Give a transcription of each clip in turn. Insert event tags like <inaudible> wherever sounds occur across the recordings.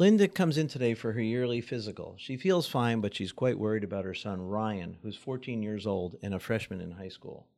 Linda comes in today for her yearly physical. She feels fine, but she's quite worried about her son Ryan, who's 14 years old and a freshman in high school.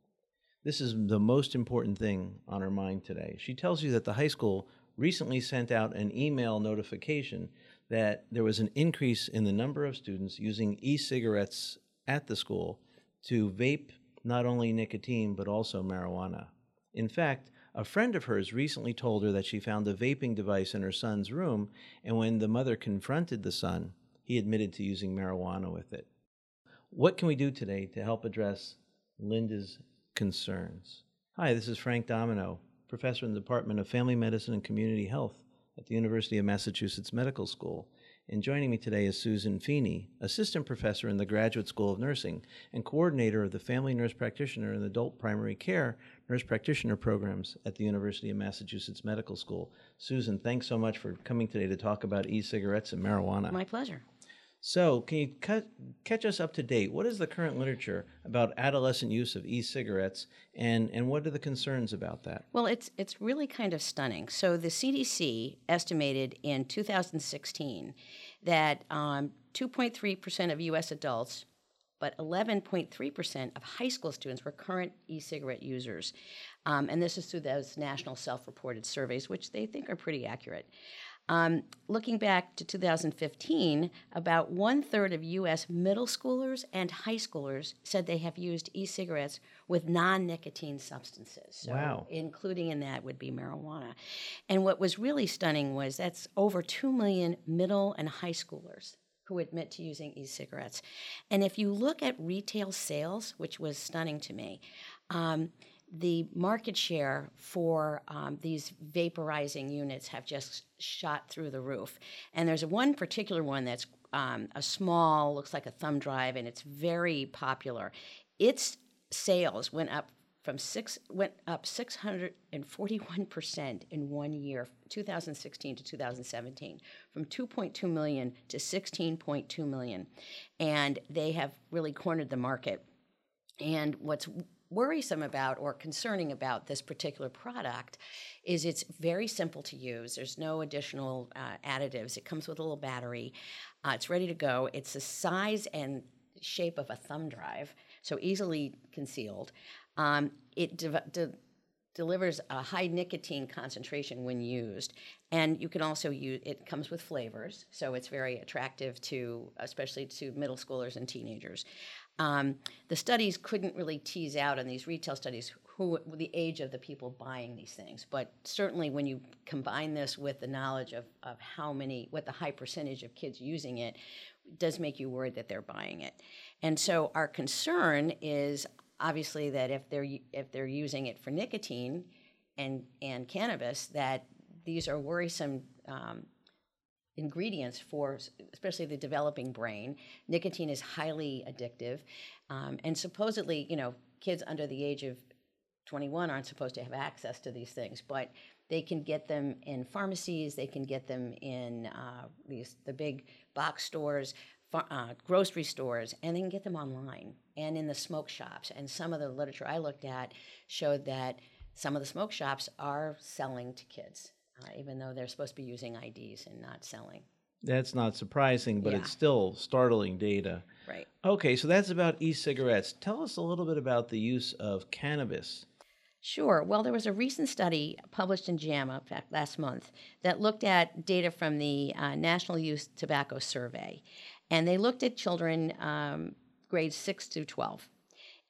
This is the most important thing on her mind today. She tells you that the high school recently sent out an email notification that there was an increase in the number of students using e cigarettes at the school to vape not only nicotine but also marijuana. In fact, a friend of hers recently told her that she found a vaping device in her son's room, and when the mother confronted the son, he admitted to using marijuana with it. What can we do today to help address Linda's concerns? Hi, this is Frank Domino, professor in the Department of Family Medicine and Community Health at the University of Massachusetts Medical School. And joining me today is Susan Feeney, assistant professor in the Graduate School of Nursing and coordinator of the Family Nurse Practitioner and Adult Primary Care Nurse Practitioner programs at the University of Massachusetts Medical School. Susan, thanks so much for coming today to talk about e cigarettes and marijuana. My pleasure. So, can you cut, catch us up to date? What is the current literature about adolescent use of e-cigarettes, and, and what are the concerns about that? Well, it's it's really kind of stunning. So, the CDC estimated in 2016 that um, 2.3 percent of U.S. adults, but 11.3 percent of high school students were current e-cigarette users, um, and this is through those national self-reported surveys, which they think are pretty accurate. Um, looking back to 2015, about one third of U.S. middle schoolers and high schoolers said they have used e cigarettes with non nicotine substances. So wow. Including in that would be marijuana. And what was really stunning was that's over 2 million middle and high schoolers who admit to using e cigarettes. And if you look at retail sales, which was stunning to me, um, the market share for um, these vaporizing units have just shot through the roof. And there's one particular one that's um, a small, looks like a thumb drive, and it's very popular. Its sales went up from six went up 641 percent in one year, 2016 to 2017, from 2.2 million to 16.2 million, and they have really cornered the market. And what's worrisome about or concerning about this particular product is it's very simple to use. There's no additional uh, additives. It comes with a little battery. Uh, it's ready to go. It's the size and shape of a thumb drive, so easily concealed. Um, it de- de- delivers a high nicotine concentration when used, and you can also use. It comes with flavors, so it's very attractive to, especially to middle schoolers and teenagers. Um, the studies couldn't really tease out in these retail studies who the age of the people buying these things, but certainly when you combine this with the knowledge of, of how many, what the high percentage of kids using it, does make you worried that they're buying it. And so our concern is obviously that if they're if they're using it for nicotine and and cannabis, that these are worrisome um, ingredients for especially the developing brain. Nicotine is highly addictive, um, and supposedly, you know, kids under the age of 21 aren't supposed to have access to these things, but they can get them in pharmacies. They can get them in uh, these the big box stores. Uh, grocery stores, and they can get them online and in the smoke shops. And some of the literature I looked at showed that some of the smoke shops are selling to kids uh, even though they're supposed to be using IDs and not selling. That's not surprising, but Yeah. it's still startling data. Right. Okay, so that's about e cigarettes. Tell us a little bit about the use of cannabis. Sure. Well, there was a recent study published in JAMA, in fact, last month, that looked at data from the uh, National Youth Tobacco Survey. And they looked at children um, grades 6 to 12.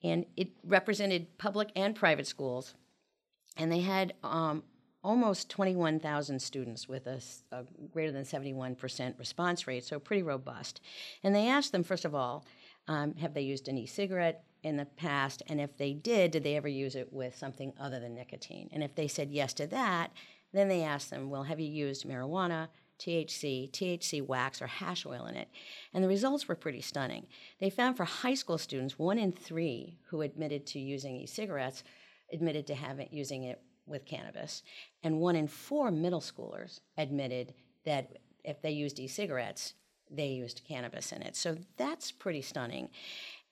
And it represented public and private schools. And they had um, almost 21,000 students with a, a, greater than 71% response rate, so pretty robust. And they asked them, first of all, um, have they used an e cigarette in the past? And if they did, did they ever use it with something other than nicotine? And if they said yes to that, Then they asked them, well, have you used marijuana, THC, THC wax, or hash oil in it? And the results were pretty stunning. They found for high school students, one in three who admitted to using e cigarettes admitted to having using it with cannabis, and one in four middle schoolers admitted that if they used e cigarettes, they used cannabis in it. So that's pretty stunning.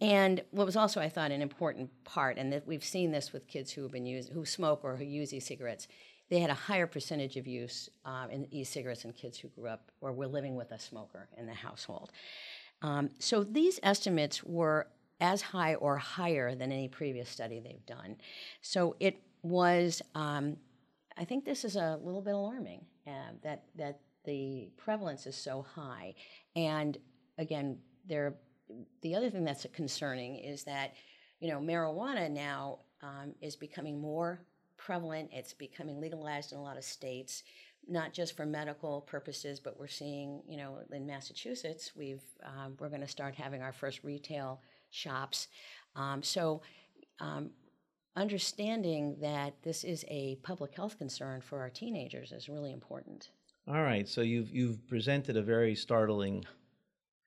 And what was also, I thought, an important part, and that we've seen this with kids who have been who smoke or who use e-cigarettes, they had a higher percentage of use uh, in e-cigarettes in kids who grew up or were living with a smoker in the household. Um, so these estimates were as high or higher than any previous study they've done. So it was, um, I think this is a little bit alarming uh, that that the prevalence is so high, and again, there the other thing that's concerning is that you know marijuana now um, is becoming more prevalent. It's becoming legalized in a lot of states, not just for medical purposes, but we're seeing you know in Massachusetts we've um, we're going to start having our first retail shops. Um, so. Um, understanding that this is a public health concern for our teenagers is really important. All right, so you've you've presented a very startling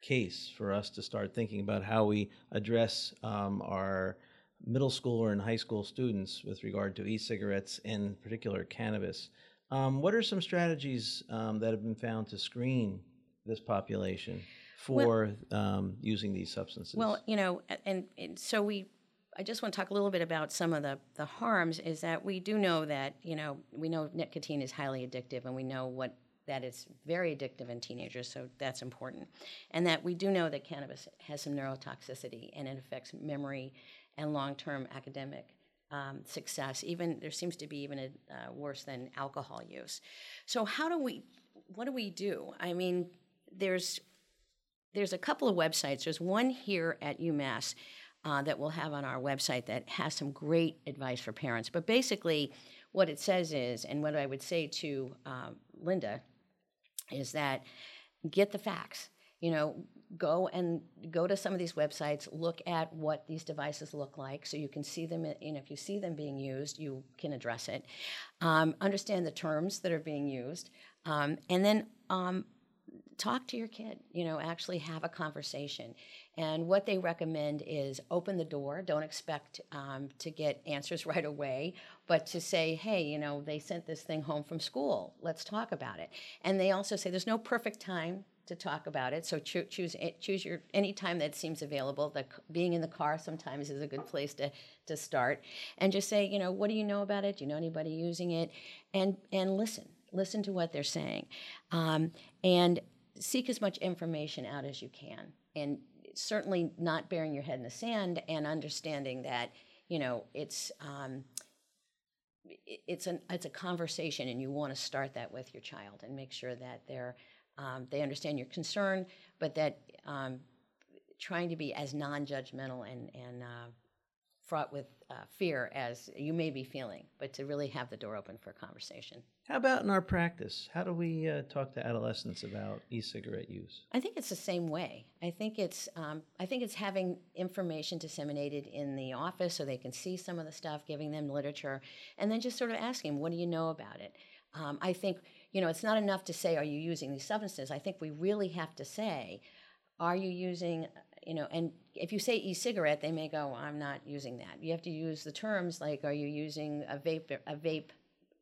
case for us to start thinking about how we address um, our middle school and high school students with regard to e-cigarettes, in particular cannabis. Um, what are some strategies um, that have been found to screen this population for well, um, using these substances? Well, you know, and, and so we I just want to talk a little bit about some of the, the harms is that we do know that, you know, we know nicotine is highly addictive and we know what that it's very addictive in teenagers, so that's important. And that we do know that cannabis has some neurotoxicity and it affects memory and long term academic um, success. Even there seems to be even a, uh, worse than alcohol use. So, how do we, what do we do? I mean, there's there's a couple of websites. There's one here at UMass uh, that we'll have on our website that has some great advice for parents. But basically, what it says is, and what I would say to uh, Linda is that get the facts. You know, go and go to some of these websites, look at what these devices look like, so you can see them. You know, if you see them being used, you can address it. Um, understand the terms that are being used, um, and then um, talk to your kid. You know, actually have a conversation. And what they recommend is open the door. Don't expect um, to get answers <laughs> right away, but to say, hey, you know, they sent this thing home from school. Let's talk about it. And they also say there's no perfect time to talk about it. So cho- choose choose your any time that seems available. The being in the car sometimes is a good place to to start, and just say, you know, what do you know about it? Do you know anybody using it? And and listen, listen to what they're saying, um, and seek as much information out as you can. And certainly not burying your head in the sand and understanding that you know it's um, it's an it's a conversation and you want to start that with your child and make sure that they're um, they understand your concern but that um, trying to be as non-judgmental and and uh, fraught with uh, fear as you may be feeling, but to really have the door open for conversation. How about in our practice? How do we uh, talk to adolescents about e-cigarette use? I think it's the same way. I think it's um, I think it's having information disseminated in the office so they can see some of the stuff, giving them literature, and then just sort of asking, "What do you know about it?" Um, I think you know it's not enough to say, "Are you using these substances?" I think we really have to say, "Are you using you know, and if you say e-cigarette, they may go, "I'm not using that." You have to use the terms like, "Are you using a vape a vape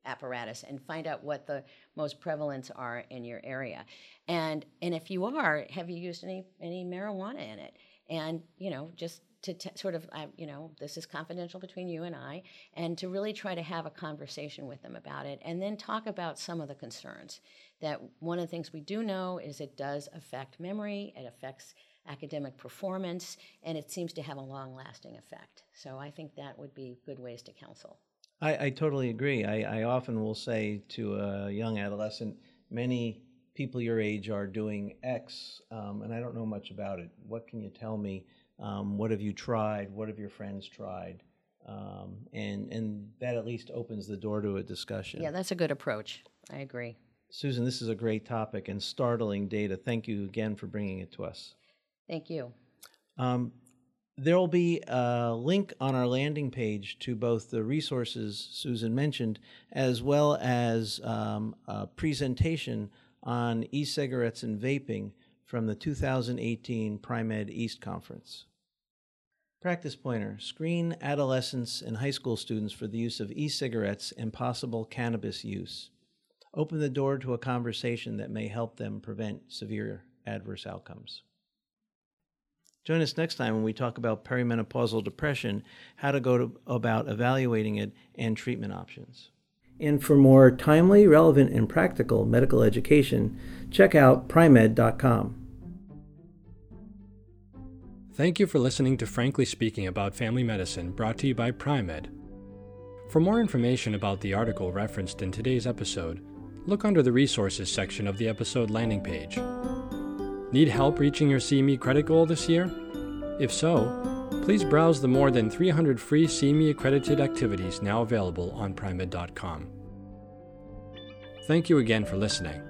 apparatus?" and find out what the most prevalence are in your area, and and if you are, have you used any any marijuana in it? And you know, just to t- sort of, uh, you know, this is confidential between you and I, and to really try to have a conversation with them about it, and then talk about some of the concerns. That one of the things we do know is it does affect memory, it affects academic performance, and it seems to have a long lasting effect. So I think that would be good ways to counsel. I, I totally agree. I, I often will say to a young adolescent, many people your age are doing X, um, and I don't know much about it. What can you tell me? Um, what have you tried? What have your friends tried? Um, and and that at least opens the door to a discussion. Yeah, that's a good approach. I agree. Susan, this is a great topic and startling data. Thank you again for bringing it to us. Thank you. Um, There will be a link on our landing page to both the resources Susan mentioned, as well as um, a presentation on e cigarettes and vaping from the 2018 Pri-Med East Conference. Practice pointer screen adolescents and high school students for the use of e cigarettes and possible cannabis use. Open the door to a conversation that may help them prevent severe adverse outcomes. Join us next time when we talk about perimenopausal depression, how to go to, about evaluating it, and treatment options. And for more timely, relevant, and practical medical education, check out pri-med.com. Thank you for listening to Frankly Speaking About Family Medicine, brought to you by Pri-Med. For more information about the article referenced in today's episode, look under the Resources section of the episode landing page. Need help reaching your CME credit goal this year? If so, please browse the more than 300 free CME accredited activities now available on pri-med.com. Thank you again for listening.